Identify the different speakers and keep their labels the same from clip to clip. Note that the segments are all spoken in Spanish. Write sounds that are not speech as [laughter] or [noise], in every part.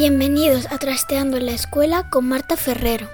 Speaker 1: Bienvenidos a Trasteando en la Escuela con Marta Ferrero.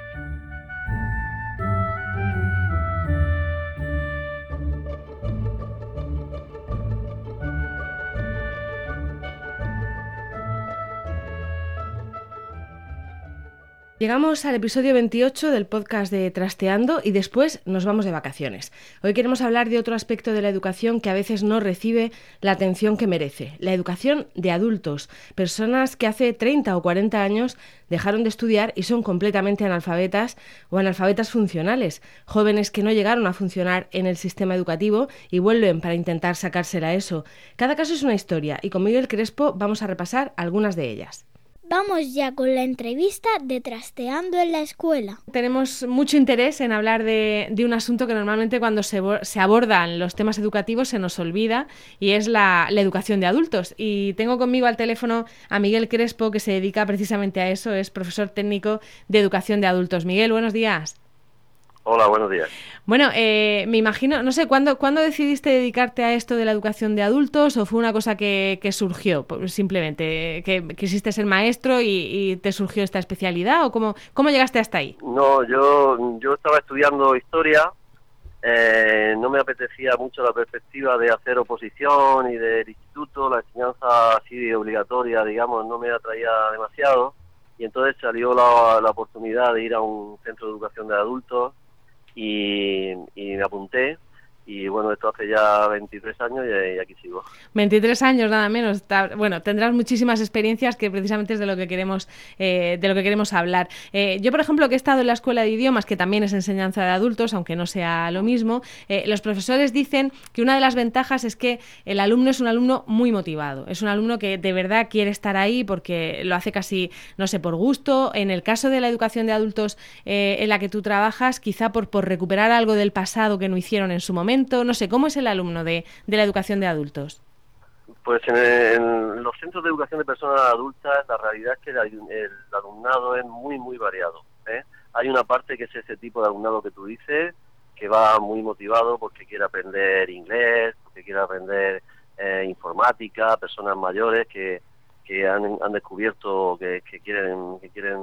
Speaker 2: Llegamos al episodio 28 del podcast de Trasteando y después nos vamos de vacaciones. Hoy queremos hablar de otro aspecto de la educación que a veces no recibe la atención que merece, la educación de adultos, personas que hace 30 o 40 años dejaron de estudiar y son completamente analfabetas o analfabetas funcionales, jóvenes que no llegaron a funcionar en el sistema educativo y vuelven para intentar sacársela eso. Cada caso es una historia y con Miguel Crespo vamos a repasar algunas de ellas.
Speaker 1: Vamos ya con la entrevista de Trasteando en la Escuela.
Speaker 2: Tenemos mucho interés en hablar de, un asunto que normalmente cuando se, abordan los temas educativos se nos olvida y es la, la, educación de adultos. Y tengo conmigo al teléfono a Miguel Crespo que se dedica precisamente a eso, es profesor técnico de educación de adultos. Miguel, buenos días.
Speaker 3: Hola, buenos días.
Speaker 2: Bueno, eh, me imagino, no sé, ¿cuándo, ¿cuándo decidiste dedicarte a esto de la educación de adultos o fue una cosa que, surgió simplemente? ¿Que quisiste ser maestro y, te surgió esta especialidad o cómo, cómo llegaste hasta ahí?
Speaker 3: No, yo, yo estaba estudiando historia, eh, no me apetecía mucho la perspectiva de hacer oposición y del instituto, la enseñanza así obligatoria, digamos, no me atraía demasiado y entonces salió la, la oportunidad de ir a un centro de educación de adultos y, y me apunté y bueno, esto hace ya 23 años y, aquí sigo.
Speaker 2: 23 años nada menos. Bueno, tendrás muchísimas experiencias que precisamente es de lo que queremos, eh, de lo que queremos hablar. Eh, yo, por ejemplo, que he estado en la escuela de idiomas, que también es enseñanza de adultos, aunque no sea lo mismo, eh, los profesores dicen que una de las ventajas es que el alumno es un alumno muy motivado. Es un alumno que de verdad quiere estar ahí porque lo hace casi, no sé, por gusto. En el caso de la educación de adultos en la que tú trabajas, quizá por, por recuperar algo del pasado que no hicieron en su momento no sé, ¿cómo es el alumno de, la educación de adultos?
Speaker 3: Pues en, los centros de educación de personas adultas la realidad es que el, alumnado es muy, muy variado. ¿eh? Hay una parte que es ese tipo de alumnado que tú dices, que va muy motivado porque quiere aprender inglés, porque quiere aprender eh, informática, personas mayores que, que han, descubierto que, quieren, que quieren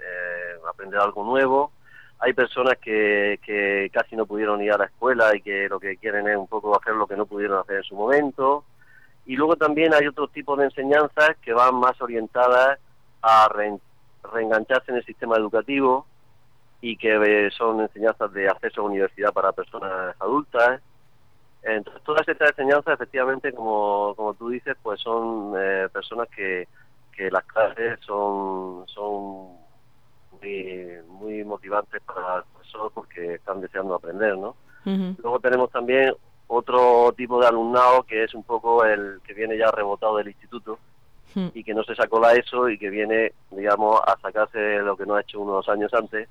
Speaker 3: eh, aprender algo nuevo hay personas que, que casi no pudieron ir a la escuela y que lo que quieren es un poco hacer lo que no pudieron hacer en su momento. Y luego también hay otro tipo de enseñanzas que van más orientadas a reengancharse en el sistema educativo y que eh, son enseñanzas de acceso a universidad para personas adultas. Entonces, todas estas enseñanzas, efectivamente, como, como tú dices, pues son eh, personas que, que las clases son, son muy, motivantes para los profesores porque están deseando aprender, ¿no? Luego tenemos también otro tipo de alumnado que es un poco el que viene ya rebotado del instituto y que no se sacó la ESO y que viene, digamos, a sacarse lo que no ha hecho unos años antes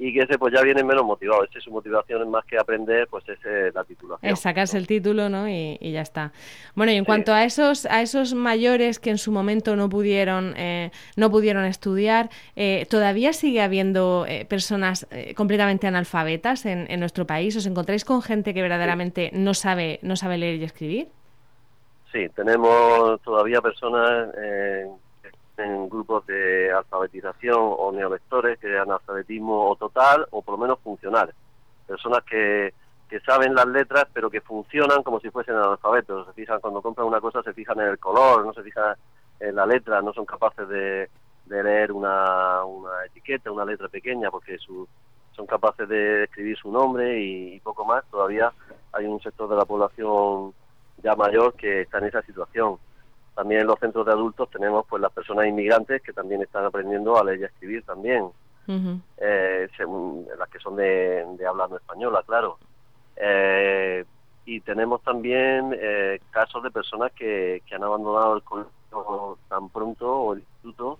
Speaker 3: y que ese pues ya viene menos motivado. Ese su motivación es más que aprender, pues es la titulación.
Speaker 2: Es sacarse el título, ¿no? Y, ya está. Bueno, y en cuanto a esos a esos mayores que en su momento no pudieron eh, no pudieron estudiar, eh, todavía sigue habiendo eh, personas completamente analfabetas en, en, nuestro país. ¿Os encontráis con gente que verdaderamente no sabe no sabe leer y escribir?
Speaker 3: Sí, tenemos todavía personas en grupos de alfabetización o neolectores, que analfabetismo o total o por lo menos funcional. Personas que, que saben las letras pero que funcionan como si fuesen analfabetos. Se fijan cuando compran una cosa, se fijan en el color, no se fijan en la letra, no son capaces de, de leer una, una etiqueta, una letra pequeña, porque su, son capaces de escribir su nombre y, poco más. Todavía hay un sector de la población ya mayor que está en esa situación. También en los centros de adultos tenemos pues las personas inmigrantes que también están aprendiendo a leer y a escribir también. eh, según las que son de, de habla no española, claro. Eh, y tenemos también eh, casos de personas que, que han abandonado el colegio tan pronto o el instituto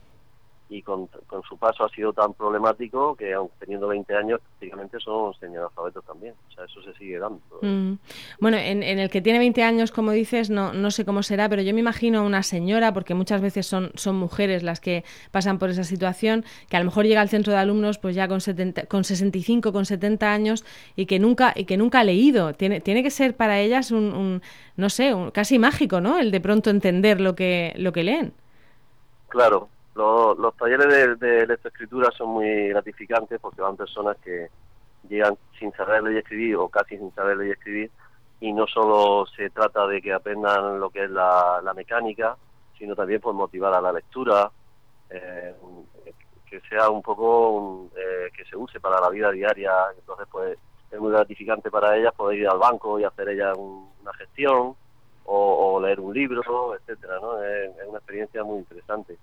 Speaker 3: y con, su paso ha sido tan problemático que aun teniendo 20 años prácticamente son alfabetos también. O sea, eso se sigue dando.
Speaker 2: Mm. Bueno, en, el que tiene 20 años, como dices, no, no sé cómo será, pero yo me imagino una señora, porque muchas veces son, son mujeres las que pasan por esa situación, que a lo mejor llega al centro de alumnos pues ya con, 70, con 65, con 70 años y que nunca, y que nunca ha leído. Tiene, tiene que ser para ellas un, un no sé, un, casi mágico, ¿no? El de pronto entender lo que, lo que leen.
Speaker 3: Claro, los, talleres de, lectoescritura son muy gratificantes porque van personas que llegan sin saber leer y escribir o casi sin saber leer y escribir. Y no solo se trata de que aprendan lo que es la, mecánica, sino también por motivar a la lectura, eh, que sea un poco eh, que se use para la vida diaria, entonces pues es muy gratificante para ellas poder ir al banco y hacer ella una gestión, o, leer un libro, etcétera, ¿no? Es, una experiencia muy interesante.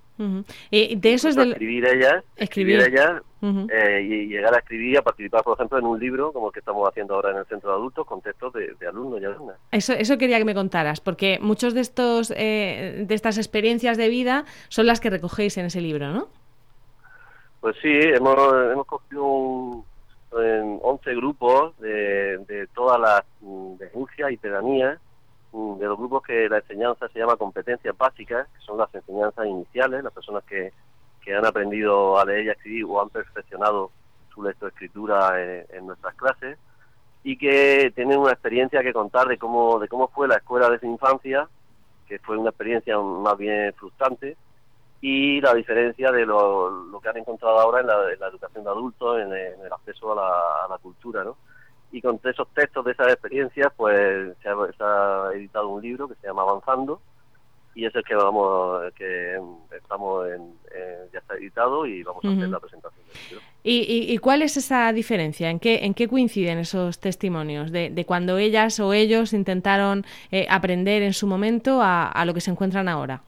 Speaker 2: Y de eso es del...
Speaker 3: escribir ellas, escribir, ellas eh, y llegar a escribir y a participar, por ejemplo, en un libro como el que estamos haciendo ahora en el centro de adultos con textos de, alumnos y alumnas.
Speaker 2: Eso, eso quería que me contaras, porque muchos de estos eh, de estas experiencias de vida son las que recogéis en ese libro, ¿no?
Speaker 3: Pues sí, hemos, hemos cogido un, en 11 grupos de, de todas las mm, denuncias y pedanías de los grupos que la enseñanza se llama competencias básicas, que son las enseñanzas iniciales, las personas que, que han aprendido a leer y a escribir o han perfeccionado su lectoescritura en, nuestras clases y que tienen una experiencia que contar de cómo, de cómo fue la escuela de su infancia, que fue una experiencia más bien frustrante, y la diferencia de lo, lo que han encontrado ahora en la, educación de adultos, en, el acceso a la cultura, ¿no? Y con esos textos de esas experiencias pues se ha, editado un libro que se llama Avanzando y es el que vamos que estamos en, ya está editado y vamos a hacer la presentación del libro.
Speaker 2: ¿Y, y, cuál es esa diferencia? ¿En qué, en qué coinciden esos testimonios de, de cuando ellas o ellos intentaron eh, aprender en su momento a, a lo que se encuentran ahora?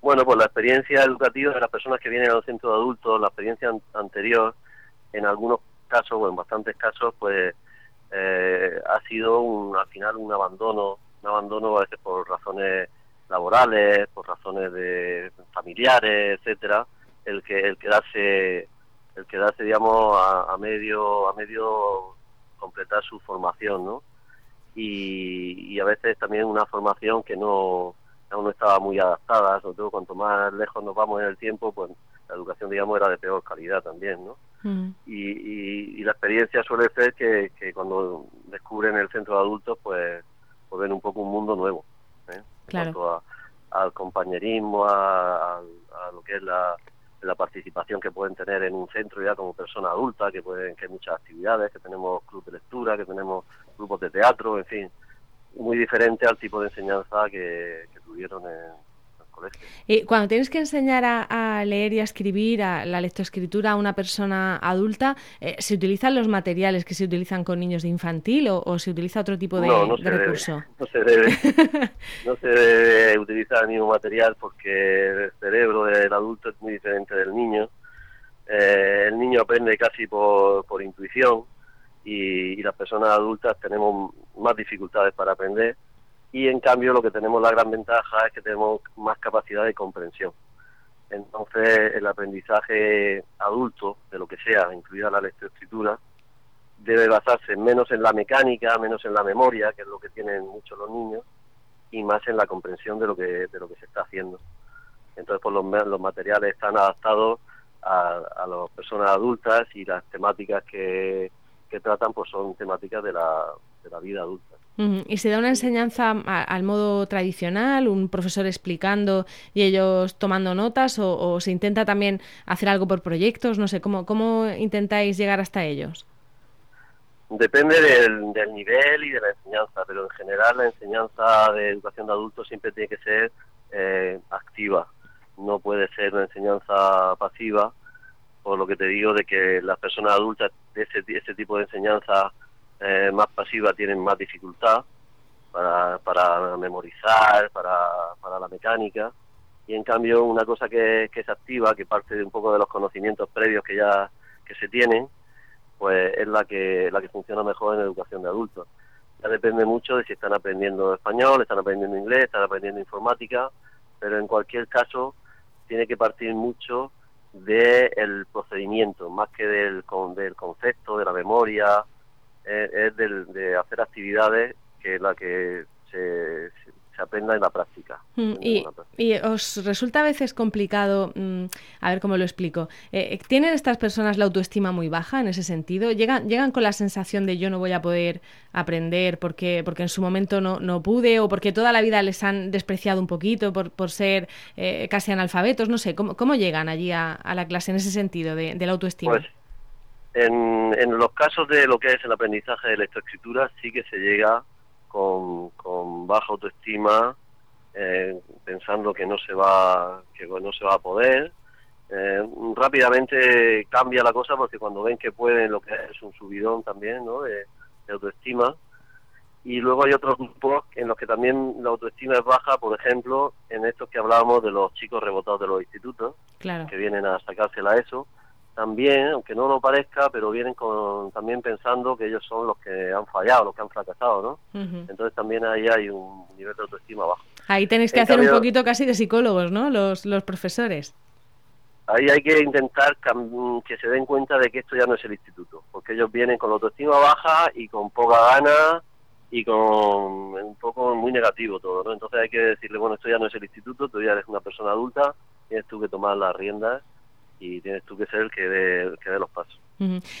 Speaker 3: Bueno, pues la experiencia educativa de las personas que vienen al centro de adultos, la experiencia anterior, en algunos casos o en bastantes casos pues eh, ha sido un, al final un abandono, un abandono a veces por razones laborales, por razones de familiares, etcétera, el que el quedarse el quedarse digamos a, medio a medio completar su formación, ¿no? Y, y a veces también una formación que no aún no estaba muy adaptada, sobre todo cuanto más lejos nos vamos en el tiempo, pues la educación digamos era de peor calidad también, ¿no? Mm. Y, la experiencia suele ser que, cuando descubren el centro de adultos, pues, pues ven un poco un mundo nuevo. ¿eh?
Speaker 2: Claro.
Speaker 3: al compañerismo, a, lo que es la, participación que pueden tener en un centro ya como persona adulta, que pueden que hay muchas actividades, que tenemos club de lectura, que tenemos grupos de teatro, en fin, muy diferente al tipo de enseñanza que, que tuvieron en,
Speaker 2: y cuando tienes que enseñar a, leer y a escribir, a la lectoescritura a una persona adulta, eh, ¿se utilizan los materiales que se utilizan con niños de infantil o, se utiliza otro tipo de, recurso?
Speaker 3: no, se debe, no se debe [laughs] utilizar ningún material porque el cerebro del adulto es muy diferente del niño. Eh, el niño aprende casi por, por intuición y, y las personas adultas tenemos más dificultades para aprender y en cambio lo que tenemos la gran ventaja es que tenemos más capacidad de comprensión. Entonces el aprendizaje adulto, de lo que sea, incluida la lectoescritura, debe basarse menos en la mecánica, menos en la memoria, que es lo que tienen muchos los niños, y más en la comprensión de lo que, de lo que se está haciendo. Entonces pues los, los materiales están adaptados a, a las personas adultas y las temáticas que, que tratan pues son temáticas de la, de la vida adulta.
Speaker 2: ¿Y se da una enseñanza al modo tradicional, un profesor explicando y ellos tomando notas, o, se intenta también hacer algo por proyectos? No sé, ¿cómo, cómo intentáis llegar hasta ellos?
Speaker 3: Depende del, nivel y de la enseñanza, pero en general la enseñanza de educación de adultos siempre tiene que ser eh, activa, no puede ser una enseñanza pasiva, por lo que te digo de que las personas adultas ese, ese tipo de enseñanza eh, más pasiva tienen más dificultad para, para memorizar, para, para la mecánica, y en cambio una cosa que, que se activa, que parte de un poco de los conocimientos previos que ya que se tienen, pues es la que la que funciona mejor en educación de adultos. Ya depende mucho de si están aprendiendo español, están aprendiendo inglés, están aprendiendo informática, pero en cualquier caso tiene que partir mucho del procedimiento, más que del, del concepto, de la memoria, eh, es del, de hacer actividades que la que se, se aprenda en la práctica.
Speaker 2: Mm, y, os resulta a veces complicado, mm, a ver cómo lo explico, eh, eh, ¿tienen estas personas la autoestima muy baja en ese sentido? ¿Llegan, llegan con la sensación de yo no voy a poder aprender porque, porque en su momento no, no pude o porque toda la vida les han despreciado un poquito por, por ser eh, casi analfabetos? No sé, ¿cómo, cómo llegan allí a, la clase en ese sentido de, la autoestima?
Speaker 3: Pues, en, en los casos de lo que es el aprendizaje de lectoescritura sí que se llega con, baja autoestima, eh, pensando que no se va que no se va a poder. Eh, rápidamente cambia la cosa porque cuando ven que pueden, lo que es un subidón también ¿no? de, autoestima. Y luego hay otros grupos en los que también la autoestima es baja, por ejemplo, en estos que hablábamos de los chicos rebotados de los institutos, que vienen a sacársela eso también, aunque no lo parezca, pero vienen con, también pensando que ellos son los que han fallado, los que han fracasado, ¿no? Entonces también ahí hay un nivel de autoestima bajo.
Speaker 2: Ahí tenéis que hacer un poquito casi de psicólogos, ¿no? Los, los profesores.
Speaker 3: Ahí hay que intentar que se den cuenta de que esto ya no es el instituto, porque ellos vienen con la autoestima baja y con poca gana y con un poco muy negativo todo, ¿no? Entonces hay que decirle, bueno, esto ya no es el instituto, tú ya eres una persona adulta, tienes tú que tomar las riendas y tienes tú que ser el que dé, que dé los pasos.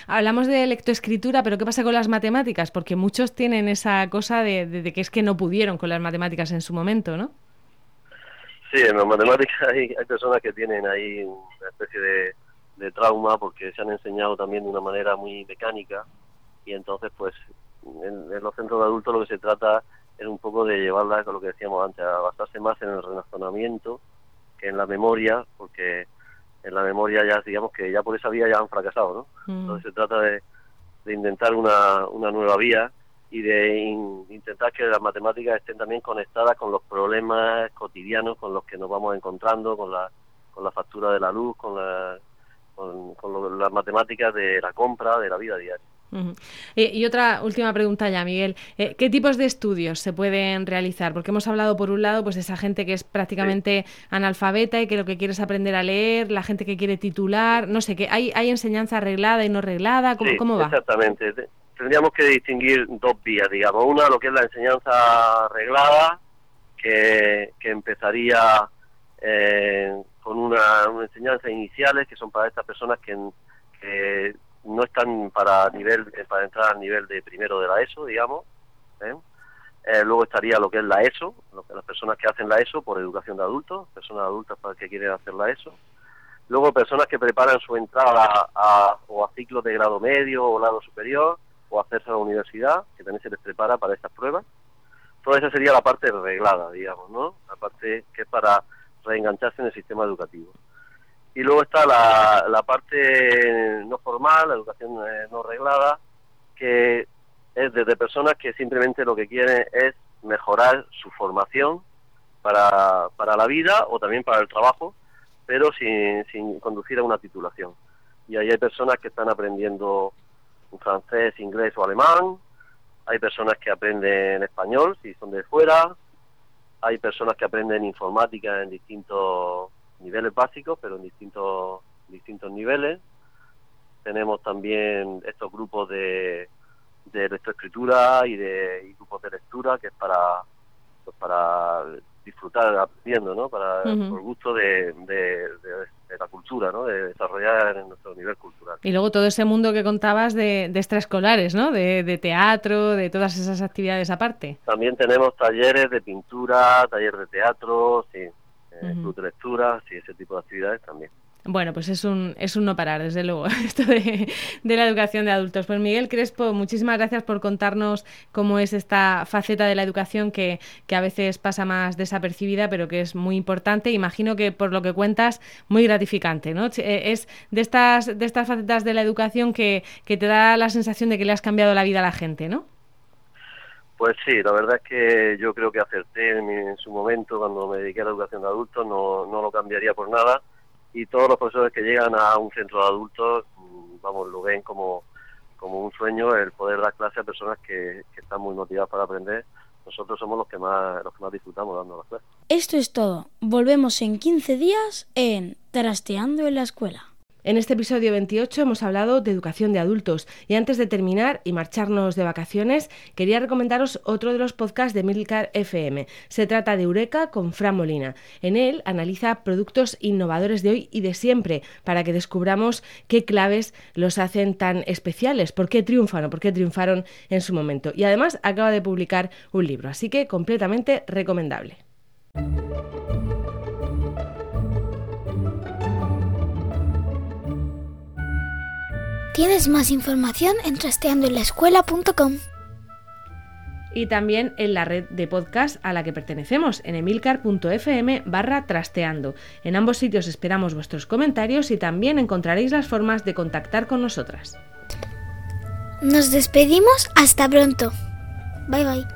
Speaker 2: Hablamos de lectoescritura, pero ¿qué pasa con las matemáticas? Porque muchos tienen esa cosa de, que es que no pudieron con las matemáticas en su momento, ¿no?
Speaker 3: Sí, en las matemáticas hay, hay personas que tienen ahí una especie de, trauma porque se han enseñado también de una manera muy mecánica y entonces pues en, en, los centros de adultos lo que se trata es un poco de llevarla, con lo que decíamos antes, a basarse más en el razonamiento que en la memoria, porque en la memoria ya digamos que ya por esa vía ya han fracasado, ¿no? Mm. Entonces se trata de, intentar una, una nueva vía y de intentar que las matemáticas estén también conectadas con los problemas cotidianos con los que nos vamos encontrando, con la, con la factura de la luz, con, la, con las matemáticas de la compra, de la vida diaria.
Speaker 2: Y, otra última pregunta ya, Miguel. Eh, ¿Qué tipos de estudios se pueden realizar? Porque hemos hablado, por un lado, pues de esa gente que es prácticamente analfabeta y que lo que quiere es aprender a leer, la gente que quiere titular, no sé, que hay, hay enseñanza arreglada y no arreglada, ¿cómo, ¿cómo va?
Speaker 3: Exactamente. Tendríamos que distinguir dos vías, digamos. Una, lo que es la enseñanza arreglada, que, que empezaría eh, con una, una enseñanza iniciales, que son para estas personas que, que no están para nivel eh, para entrar al nivel de primero de la ESO, digamos. ¿eh? Eh, luego estaría lo que es la ESO, lo que las personas que hacen la ESO por educación de adultos, personas adultas para que quieren hacer la ESO. Luego personas que preparan su entrada a, o a ciclos de grado medio o grado superior o hacerse a la universidad, que también se les prepara para estas pruebas. Toda esa sería la parte reglada, digamos, ¿no? La parte que es para reengancharse en el sistema educativo. Y luego está la, la parte no formal, la educación eh, no reglada, que es desde personas que simplemente lo que quieren es mejorar su formación para, para la vida o también para el trabajo, pero sin, sin conducir a una titulación. Y ahí hay personas que están aprendiendo francés, inglés o alemán, hay personas que aprenden español si son de fuera, hay personas que aprenden informática en distintos niveles básicos, pero en distintos, distintos niveles. Tenemos también estos grupos de, de lectoescritura y de grupos de lectura, que es para, pues para disfrutar aprendiendo, ¿no? Para el gusto de, de, la cultura, ¿no? De desarrollar en nuestro nivel cultural.
Speaker 2: Y luego todo ese mundo que contabas de, de extraescolares, ¿no? De, de teatro, de todas esas actividades aparte.
Speaker 3: También tenemos talleres de pintura, taller de teatro, sí eh, de lectura y ese tipo de actividades también.
Speaker 2: Bueno, pues es un, es un no parar, desde luego, [laughs] esto de, de, la educación de adultos. Pues Miguel Crespo, muchísimas gracias por contarnos cómo es esta faceta de la educación que, que, a veces pasa más desapercibida, pero que es muy importante. Imagino que por lo que cuentas, muy gratificante, ¿no? Eh, es de estas, de estas facetas de la educación que, que te da la sensación de que le has cambiado la vida a la gente, ¿no?
Speaker 3: Pues sí, la verdad es que yo creo que acerté en, su momento cuando me dediqué a la educación de adultos, no, no lo cambiaría por nada y todos los profesores que llegan a un centro de adultos, mm, vamos, lo ven como, como un sueño el poder dar clase a personas que, que están muy motivadas para aprender. Nosotros somos los que más los que más disfrutamos dando las clases.
Speaker 1: Esto es todo. Volvemos en 15 días en Trasteando en la escuela.
Speaker 2: En este episodio 28 hemos hablado de educación de adultos y antes de terminar y marcharnos de vacaciones, quería recomendaros otro de los podcasts de Milcar FM. Se trata de Eureka con Fran Molina. En él analiza productos innovadores de hoy y de siempre para que descubramos qué claves los hacen tan especiales, por qué triunfan o por qué triunfaron en su momento. Y además acaba de publicar un libro, así que completamente recomendable.
Speaker 1: Tienes más información en trasteandoenlaescuela.com
Speaker 2: y también en la red de podcast a la que pertenecemos, en emilcar.fm barra trasteando. En ambos sitios esperamos vuestros comentarios y también encontraréis las formas de contactar con nosotras.
Speaker 1: Nos despedimos, hasta pronto. Bye bye.